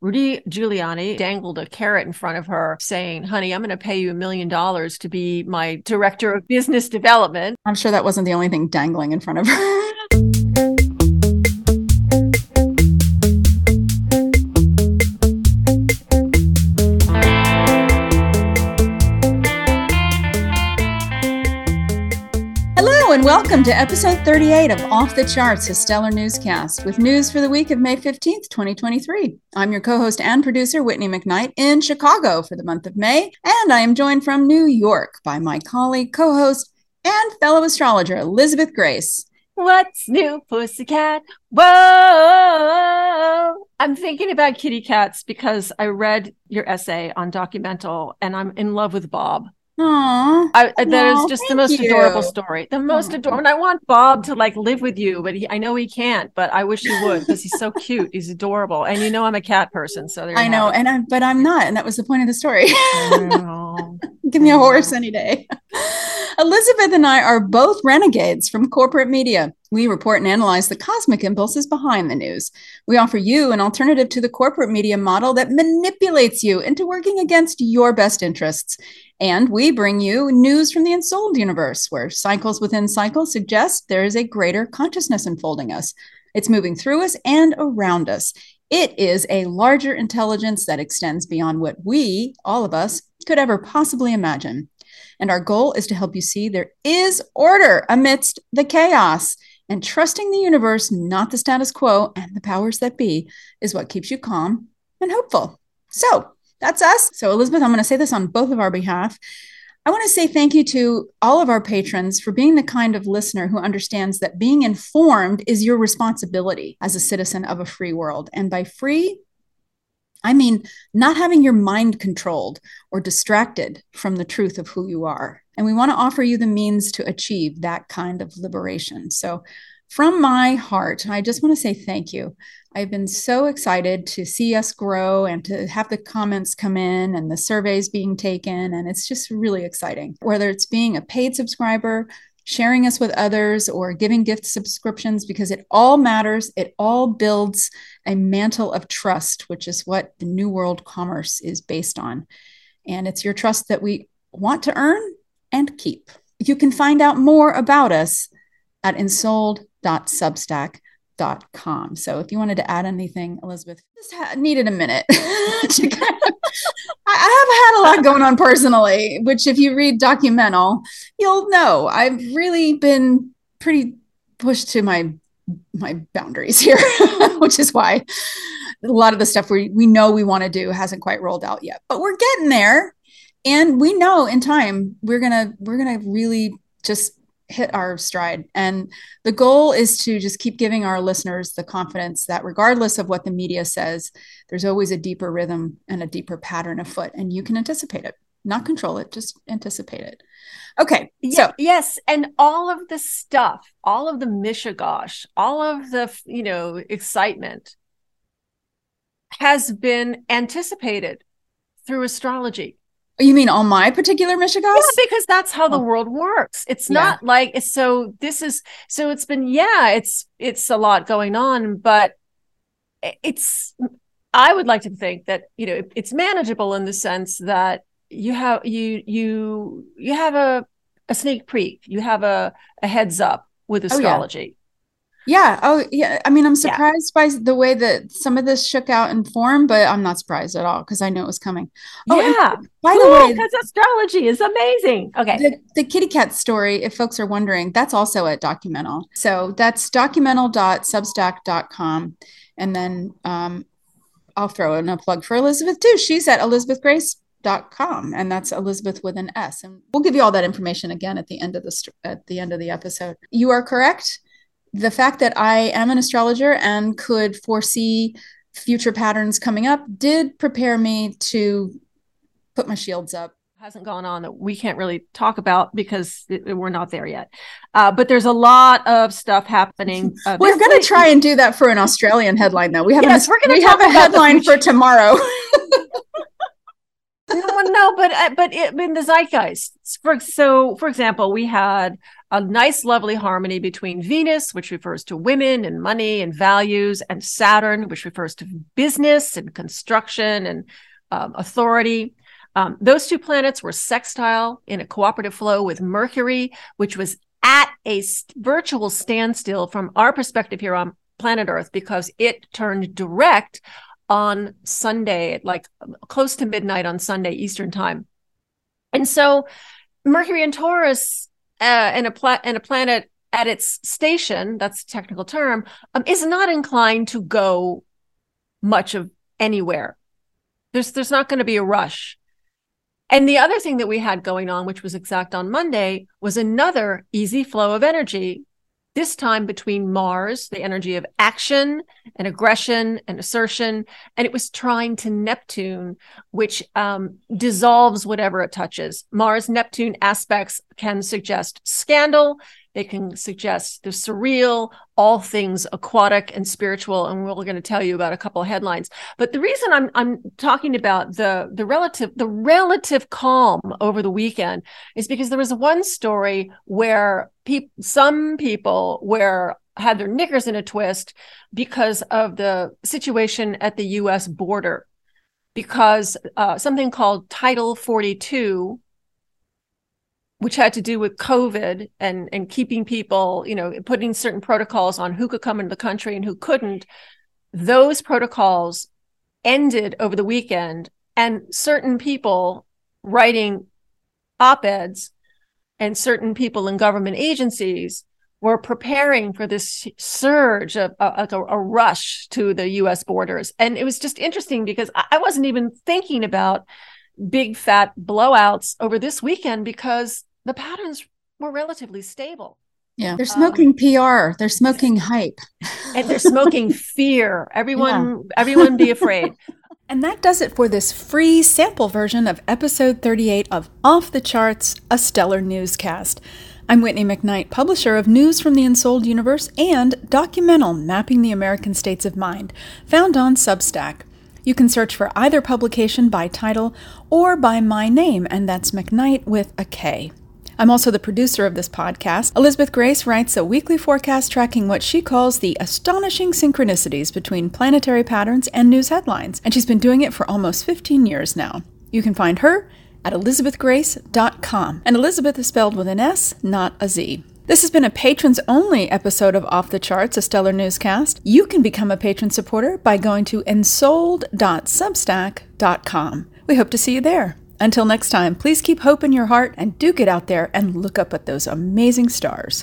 Rudy Giuliani dangled a carrot in front of her saying, Honey, I'm going to pay you a million dollars to be my director of business development. I'm sure that wasn't the only thing dangling in front of her. welcome to episode 38 of Off the Charts, a stellar newscast with news for the week of May 15th, 2023. I'm your co host and producer, Whitney McKnight, in Chicago for the month of May, and I am joined from New York by my colleague, co host, and fellow astrologer, Elizabeth Grace. What's new, pussycat? Whoa! I'm thinking about kitty cats because I read your essay on Documental and I'm in love with Bob. Aww. I, that is just the most you. adorable story. The hmm. most adorable. And I want Bob to like live with you, but he, I know he can't. But I wish he would because he's so cute. He's adorable, and you know I'm a cat person, so I know, and I'm, but I'm not, and that was the point of the story. Give me a horse any day. Elizabeth and I are both renegades from corporate media. We report and analyze the cosmic impulses behind the news. We offer you an alternative to the corporate media model that manipulates you into working against your best interests. And we bring you news from the ensouled universe, where cycles within cycles suggest there is a greater consciousness enfolding us. It's moving through us and around us. It is a larger intelligence that extends beyond what we, all of us, could ever possibly imagine. And our goal is to help you see there is order amidst the chaos. And trusting the universe, not the status quo and the powers that be, is what keeps you calm and hopeful. So, that's us. So, Elizabeth, I'm going to say this on both of our behalf. I want to say thank you to all of our patrons for being the kind of listener who understands that being informed is your responsibility as a citizen of a free world. And by free, I mean not having your mind controlled or distracted from the truth of who you are. And we want to offer you the means to achieve that kind of liberation. So, from my heart, I just want to say thank you. I've been so excited to see us grow and to have the comments come in and the surveys being taken. And it's just really exciting. Whether it's being a paid subscriber, sharing us with others, or giving gift subscriptions, because it all matters. It all builds a mantle of trust, which is what the New World Commerce is based on. And it's your trust that we want to earn and keep. You can find out more about us at ensouled.substack.com com. So if you wanted to add anything, Elizabeth, just ha- needed a minute. kind of, I, I have had a lot going on personally, which if you read documental, you'll know I've really been pretty pushed to my my boundaries here, which is why a lot of the stuff we we know we want to do hasn't quite rolled out yet. But we're getting there. And we know in time we're gonna we're gonna really just hit our stride. And the goal is to just keep giving our listeners the confidence that regardless of what the media says, there's always a deeper rhythm and a deeper pattern afoot, and you can anticipate it, not control it, just anticipate it. Okay. So yes, and all of the stuff, all of the mishigosh, all of the you know excitement has been anticipated through astrology. You mean on my particular Michigas? Yeah, because that's how the oh. world works. It's yeah. not like it's so this is so it's been yeah, it's it's a lot going on, but it's I would like to think that, you know, it's manageable in the sense that you have you you you have a a sneak peek, you have a a heads up with oh, astrology. Yeah. Oh, yeah. I mean, I'm surprised yeah. by the way that some of this shook out in form, but I'm not surprised at all because I knew it was coming. Oh, yeah. By cool, the way, because astrology is amazing. Okay. The, the, kitty cat story, if folks are wondering, that's also at Documental. So that's documental.substack.com. And then um, I'll throw in a plug for Elizabeth too. She's at elizabethgrace.com and that's elizabeth with an s and we'll give you all that information again at the end of the at the end of the episode you are correct the fact that I am an astrologer and could foresee future patterns coming up did prepare me to put my shields up. Hasn't gone on that we can't really talk about because it, we're not there yet. Uh, but there's a lot of stuff happening. Uh, we're going to try and do that for an Australian headline, though. We have yes, a, we're we have a headline for tomorrow. no, but uh, but it, in the zeitgeist. For so, for example, we had a nice, lovely harmony between Venus, which refers to women and money and values, and Saturn, which refers to business and construction and um, authority. Um, those two planets were sextile in a cooperative flow with Mercury, which was at a virtual standstill from our perspective here on planet Earth because it turned direct on Sunday, like close to midnight on Sunday Eastern time. And so Mercury and Taurus uh, and a pla- and a planet at its station, that's a technical term, um, is not inclined to go much of anywhere. There's there's not going to be a rush. And the other thing that we had going on, which was exact on Monday, was another easy flow of energy this time between Mars, the energy of action and aggression and assertion, and it was trine to Neptune, which um, dissolves whatever it touches. Mars Neptune aspects can suggest scandal, they can suggest the surreal, all things aquatic and spiritual, and we're going to tell you about a couple of headlines. But the reason I'm I'm talking about the the relative the relative calm over the weekend is because there was one story where pe- some people were had their knickers in a twist because of the situation at the U.S. border, because uh, something called Title 42 which had to do with COVID and and keeping people, you know, putting certain protocols on who could come into the country and who couldn't. Those protocols ended over the weekend, and certain people writing op-eds and certain people in government agencies were preparing for this surge of uh, like a, a, rush to the U.S. borders, and it was just interesting because I wasn't even thinking about big fat blowouts over this weekend because the patterns were relatively stable. Yeah, they're smoking um, PR. They're smoking hype, and they're smoking fear. Everyone, yeah. everyone, be afraid. And that does it for this free sample version of episode 38 of Off the Charts, a stellar newscast. I'm Whitney McKnight, publisher of News from the Ensouled Universe and Documental Mapping the American States of Mind, found on Substack. You can search for either publication by title or by my name, and that's McKnight with a K. I'm also the producer of this podcast. Elizabeth Grace writes a weekly forecast tracking what she calls the astonishing synchronicities between planetary patterns and news headlines, and she's been doing it for almost 15 years now. You can find her at elizabethgrace.com, and Elizabeth is spelled with an S, not a Z. This has been a patrons only episode of Off the Charts, a stellar newscast. You can become a patron supporter by going to ensouled.substack.com. We hope to see you there. Until next time, please keep hope in your heart and do get out there and look up at those amazing stars.